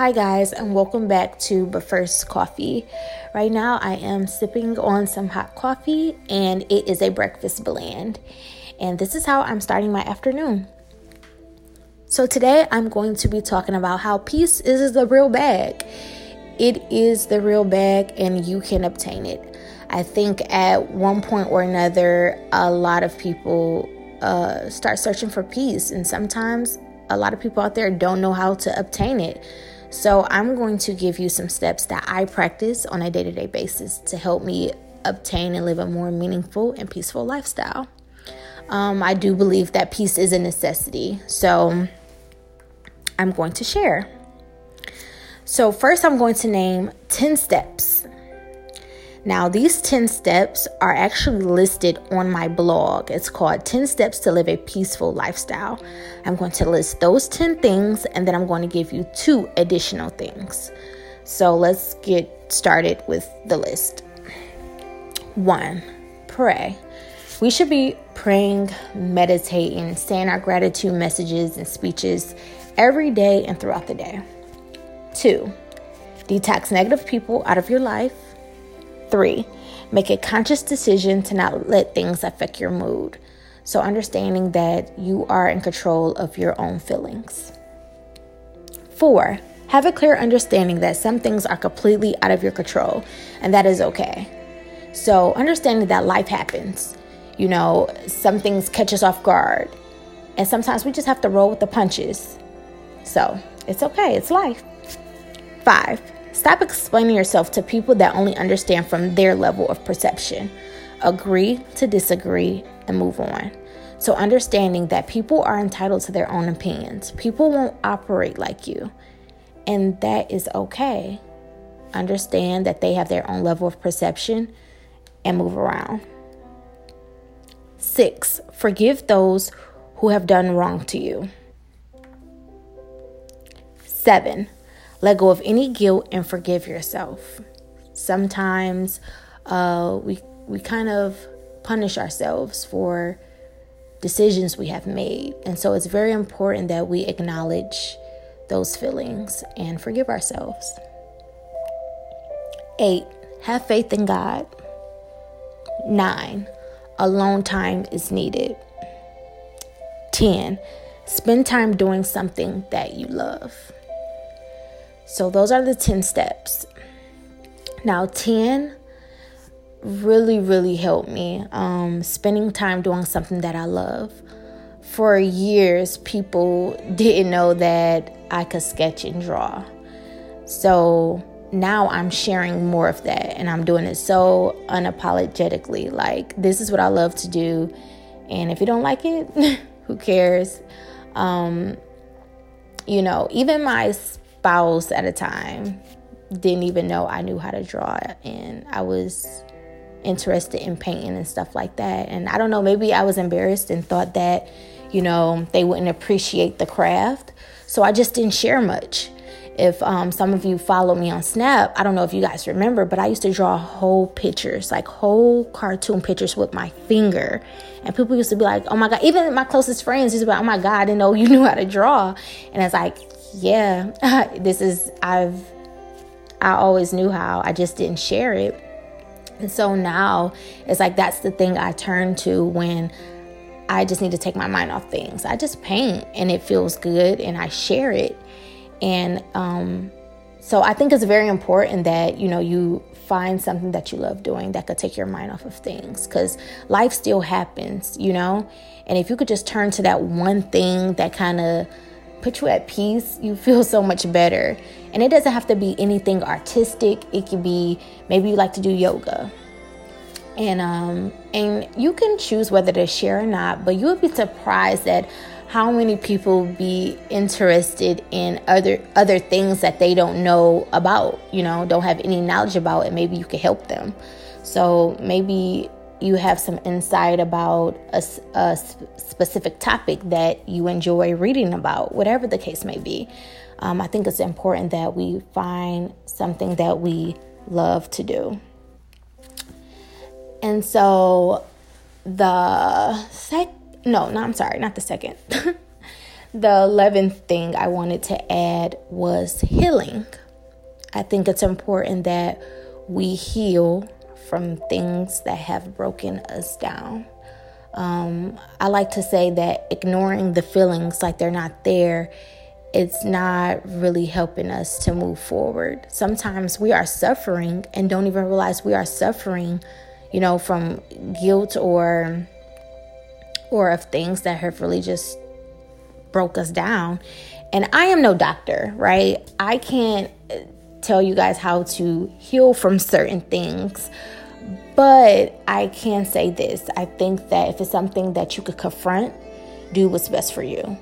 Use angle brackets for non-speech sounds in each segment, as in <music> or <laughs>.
Hi, guys, and welcome back to But First Coffee. Right now, I am sipping on some hot coffee, and it is a breakfast blend. And this is how I'm starting my afternoon. So, today I'm going to be talking about how peace is the real bag. It is the real bag, and you can obtain it. I think at one point or another, a lot of people uh, start searching for peace, and sometimes a lot of people out there don't know how to obtain it. So, I'm going to give you some steps that I practice on a day to day basis to help me obtain and live a more meaningful and peaceful lifestyle. Um, I do believe that peace is a necessity. So, I'm going to share. So, first, I'm going to name 10 steps. Now, these 10 steps are actually listed on my blog. It's called 10 Steps to Live a Peaceful Lifestyle. I'm going to list those 10 things and then I'm going to give you two additional things. So, let's get started with the list. One, pray. We should be praying, meditating, saying our gratitude messages and speeches every day and throughout the day. Two, detox negative people out of your life. Three, make a conscious decision to not let things affect your mood. So, understanding that you are in control of your own feelings. Four, have a clear understanding that some things are completely out of your control, and that is okay. So, understanding that life happens. You know, some things catch us off guard, and sometimes we just have to roll with the punches. So, it's okay, it's life. Five, Stop explaining yourself to people that only understand from their level of perception. Agree to disagree and move on. So, understanding that people are entitled to their own opinions, people won't operate like you, and that is okay. Understand that they have their own level of perception and move around. Six, forgive those who have done wrong to you. Seven, let go of any guilt and forgive yourself. Sometimes uh, we we kind of punish ourselves for decisions we have made, and so it's very important that we acknowledge those feelings and forgive ourselves. Eight, have faith in God. Nine, alone time is needed. 10. Spend time doing something that you love. So, those are the 10 steps. Now, 10 really, really helped me um, spending time doing something that I love. For years, people <laughs> didn't know that I could sketch and draw. So now I'm sharing more of that and I'm doing it so unapologetically. Like, this is what I love to do. And if you don't like it, <laughs> who cares? Um, you know, even my spouse at a time didn't even know I knew how to draw and I was interested in painting and stuff like that. And I don't know, maybe I was embarrassed and thought that, you know, they wouldn't appreciate the craft. So I just didn't share much. If um, some of you follow me on Snap, I don't know if you guys remember, but I used to draw whole pictures, like whole cartoon pictures with my finger. And people used to be like, oh my God, even my closest friends used to be like, oh my God, I didn't know you knew how to draw. And it's like, yeah, <laughs> this is, I've, I always knew how, I just didn't share it. And so now it's like that's the thing I turn to when I just need to take my mind off things. I just paint and it feels good and I share it. And um, so I think it's very important that, you know, you find something that you love doing that could take your mind off of things because life still happens, you know? And if you could just turn to that one thing that kind of put you at peace, you feel so much better. And it doesn't have to be anything artistic. It could be maybe you like to do yoga. And um and you can choose whether to share or not, but you would be surprised at how many people be interested in other other things that they don't know about, you know, don't have any knowledge about and maybe you could help them. So maybe you have some insight about a, a, specific topic that you enjoy reading about, whatever the case may be. Um, I think it's important that we find something that we love to do. And so the sec no, no, I'm sorry, not the second. <laughs> the 11th thing I wanted to add was healing. I think it's important that we heal from things that have broken us down. Um, I like to say that ignoring the feelings like they're not there, it's not really helping us to move forward. Sometimes we are suffering and don't even realize we are suffering, you know, from guilt or or of things that have really just broke us down. And I am no doctor, right? I can't tell you guys how to heal from certain things. But I can say this I think that if it's something that you could confront, do what's best for you.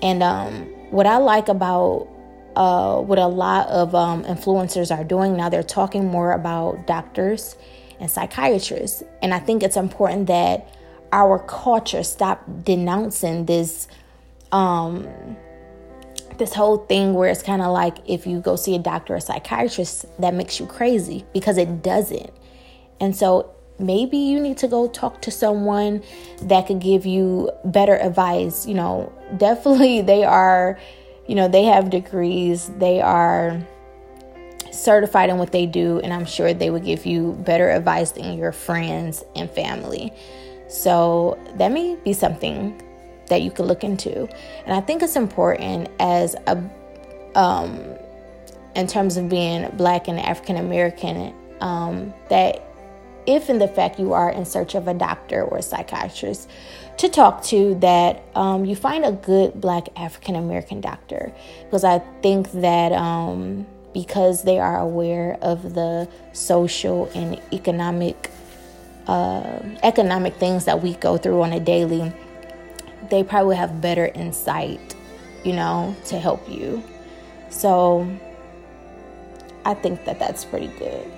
And um, what I like about uh, what a lot of um, influencers are doing now, they're talking more about doctors and psychiatrists. And I think it's important that our culture stop denouncing this um, this whole thing where it's kind of like if you go see a doctor or a psychiatrist, that makes you crazy because it doesn't. And so maybe you need to go talk to someone that could give you better advice. You know, <laughs> definitely they are, you know, they have degrees, they are certified in what they do, and I'm sure they would give you better advice than your friends and family. So that may be something that you could look into. And I think it's important as a um in terms of being black and African American um that if in the fact you are in search of a doctor or a psychiatrist to talk to that um, you find a good black african american doctor. Because i think that um, because they are aware of the social and economic uh, economic things that we go through on a daily they probably have better insight you know to help you. So i think that that's pretty good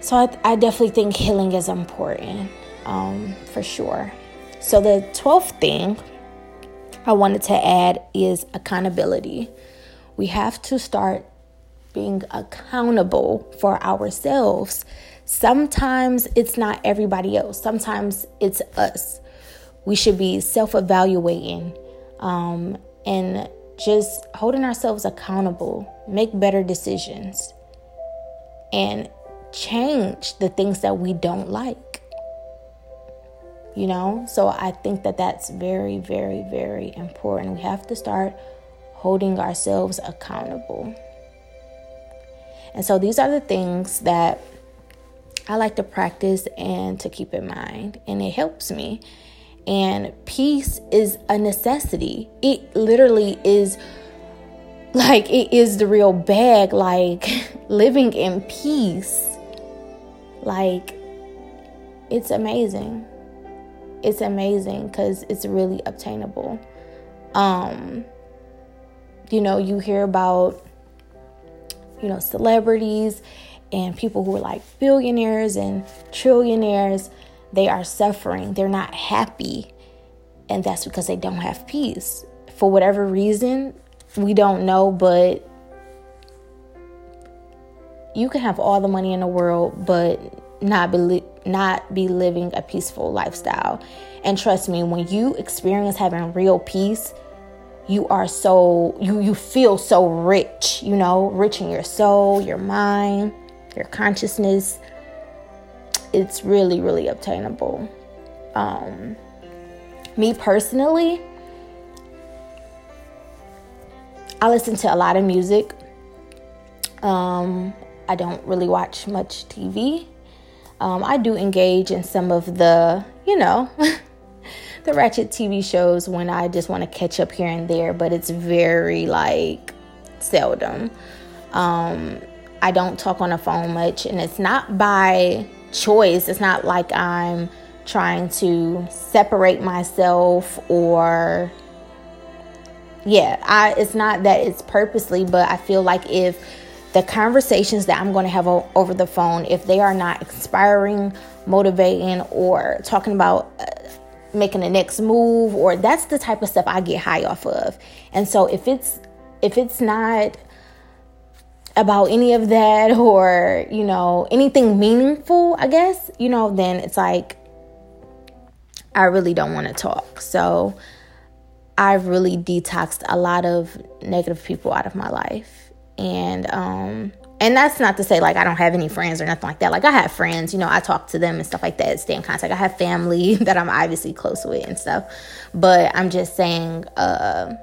so I, I definitely think healing is important um, for sure. So the 12th thing I wanted to add is accountability. We have to start being accountable for ourselves. Sometimes it's not everybody else, sometimes it's us. We should be self evaluating um, and just holding ourselves accountable, make better decisions. And change the things that we don't like. You know, so I think that that's very, very, very important. We have to start holding ourselves accountable. And so these are the things that I like to practice and to keep in mind, and it helps me. And peace is a necessity. It literally is like it is the real bag, like <laughs> living in peace like, it's amazing. It's amazing because it's really obtainable. Um, you know, you hear about, you know, celebrities and people who are like billionaires and trillionaires. They are suffering, they're not happy. And that's because they don't have peace. For whatever reason, we don't know, but you can have all the money in the world, but not be not be living a peaceful lifestyle. And trust me, when you experience having real peace, you are so you you feel so rich, you know, rich in your soul, your mind, your consciousness. It's really really obtainable. Um me personally, I listen to a lot of music. Um, I don't really watch much TV. Um, I do engage in some of the, you know, <laughs> the ratchet TV shows when I just want to catch up here and there, but it's very like seldom. Um, I don't talk on the phone much, and it's not by choice. It's not like I'm trying to separate myself or yeah, I it's not that it's purposely, but I feel like if the conversations that I'm going to have o- over the phone, if they are not inspiring, motivating, or talking about uh, making the next move, or that's the type of stuff I get high off of. And so if it's if it's not about any of that <laughs> or you know anything meaningful, I guess you know, then it's like I really don't want to talk. So I've really detoxed a lot of negative people out of my life. And um and that's not to say like I don't have any friends or nothing like that. Like I have friends, you know, I talk to them and stuff like that, stay in contact. I have family <laughs> that I'm obviously close with and stuff. But I'm just saying, uh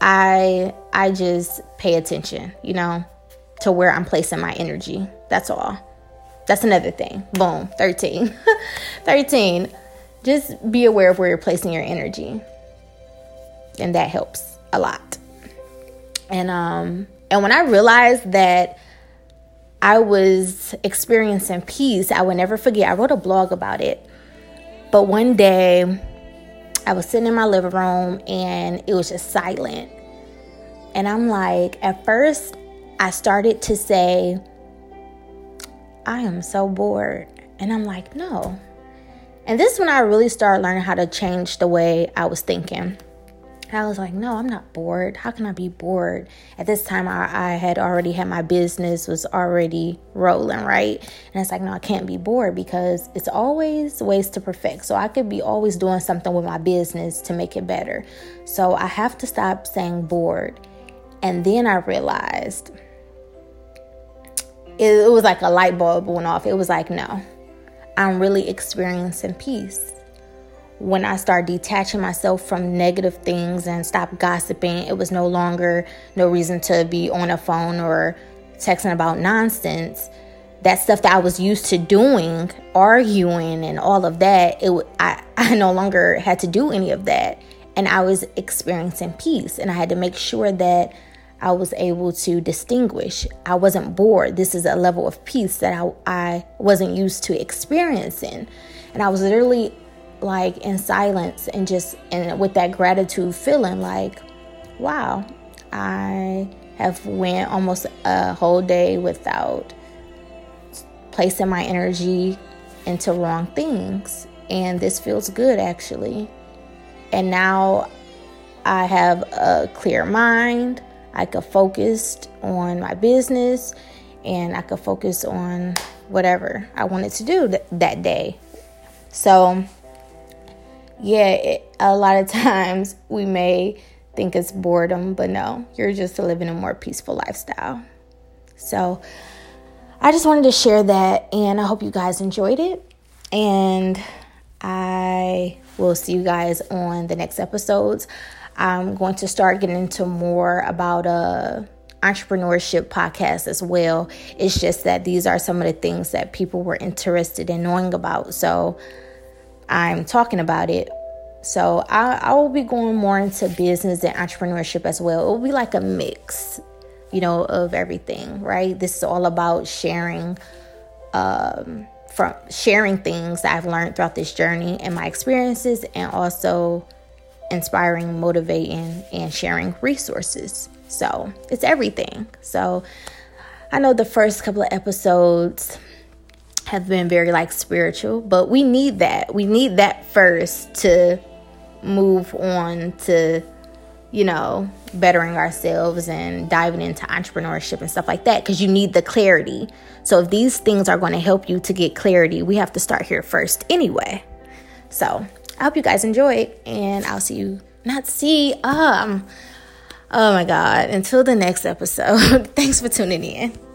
I I just pay attention, you know, to where I'm placing my energy. That's all. That's another thing. Boom, 13. <laughs> 13. Just be aware of where you're placing your energy. And that helps a lot. And um and when I realized that I was experiencing peace, I would never forget. I wrote a blog about it. But one day I was sitting in my living room and it was just silent. And I'm like, at first, I started to say, I am so bored. And I'm like, no. And this is when I really started learning how to change the way I was thinking. I was like, no, I'm not bored. How can I be bored? At this time, I, I, had already had my business was already rolling, right? And it's like, no, I can't be bored because it's always ways to perfect. So I could be always doing something with my business to make it better. So I have to stop saying bored. And then I realized it, it was like a light bulb went off. It was like, no, I'm really experiencing peace when I started detaching myself from negative things and stop gossiping, it was no longer no reason to be on a phone or texting about nonsense. That stuff that I was used to doing, arguing and all of that, it I, <laughs> I no longer had to do any of that. And I was experiencing peace. And I had to make sure that I was able to distinguish. I wasn't bored. This is a level of peace that I, I wasn't used to experiencing. And I was literally like in silence and just and with that gratitude feeling like wow i have went almost a whole day without placing my energy into wrong things. And this feels good actually. And now i have a clear mind. I could focus on my business and i could focus on whatever i wanted to do th- that day. So yeah, it, a lot of <laughs> times we may think it's boredom, but no, you're just living a more peaceful lifestyle. So I just wanted to share that, and I hope you guys enjoyed it. And I will see you guys on the next episodes. I'm going to start getting into more about a uh, entrepreneurship podcast as well. It's just that these are some of the things that people were interested in knowing about. So I'm talking about it. So I, I will be going more into business and entrepreneurship as well. It will be like a mix, you know, of everything, right? This is all about sharing, um, from sharing things that I've learned throughout this journey and my experiences, and also inspiring, motivating, and sharing resources. So it's everything. So I know the first couple of episodes have been very like spiritual, but we need that. We need that first to move on to, you know, bettering ourselves and diving into entrepreneurship and stuff like that because you need the clarity. So if these things are going to help you to get clarity, we have to start here first anyway. So I hope you guys enjoyed and I'll see you not see um oh my god until the next episode <laughs> thanks for tuning in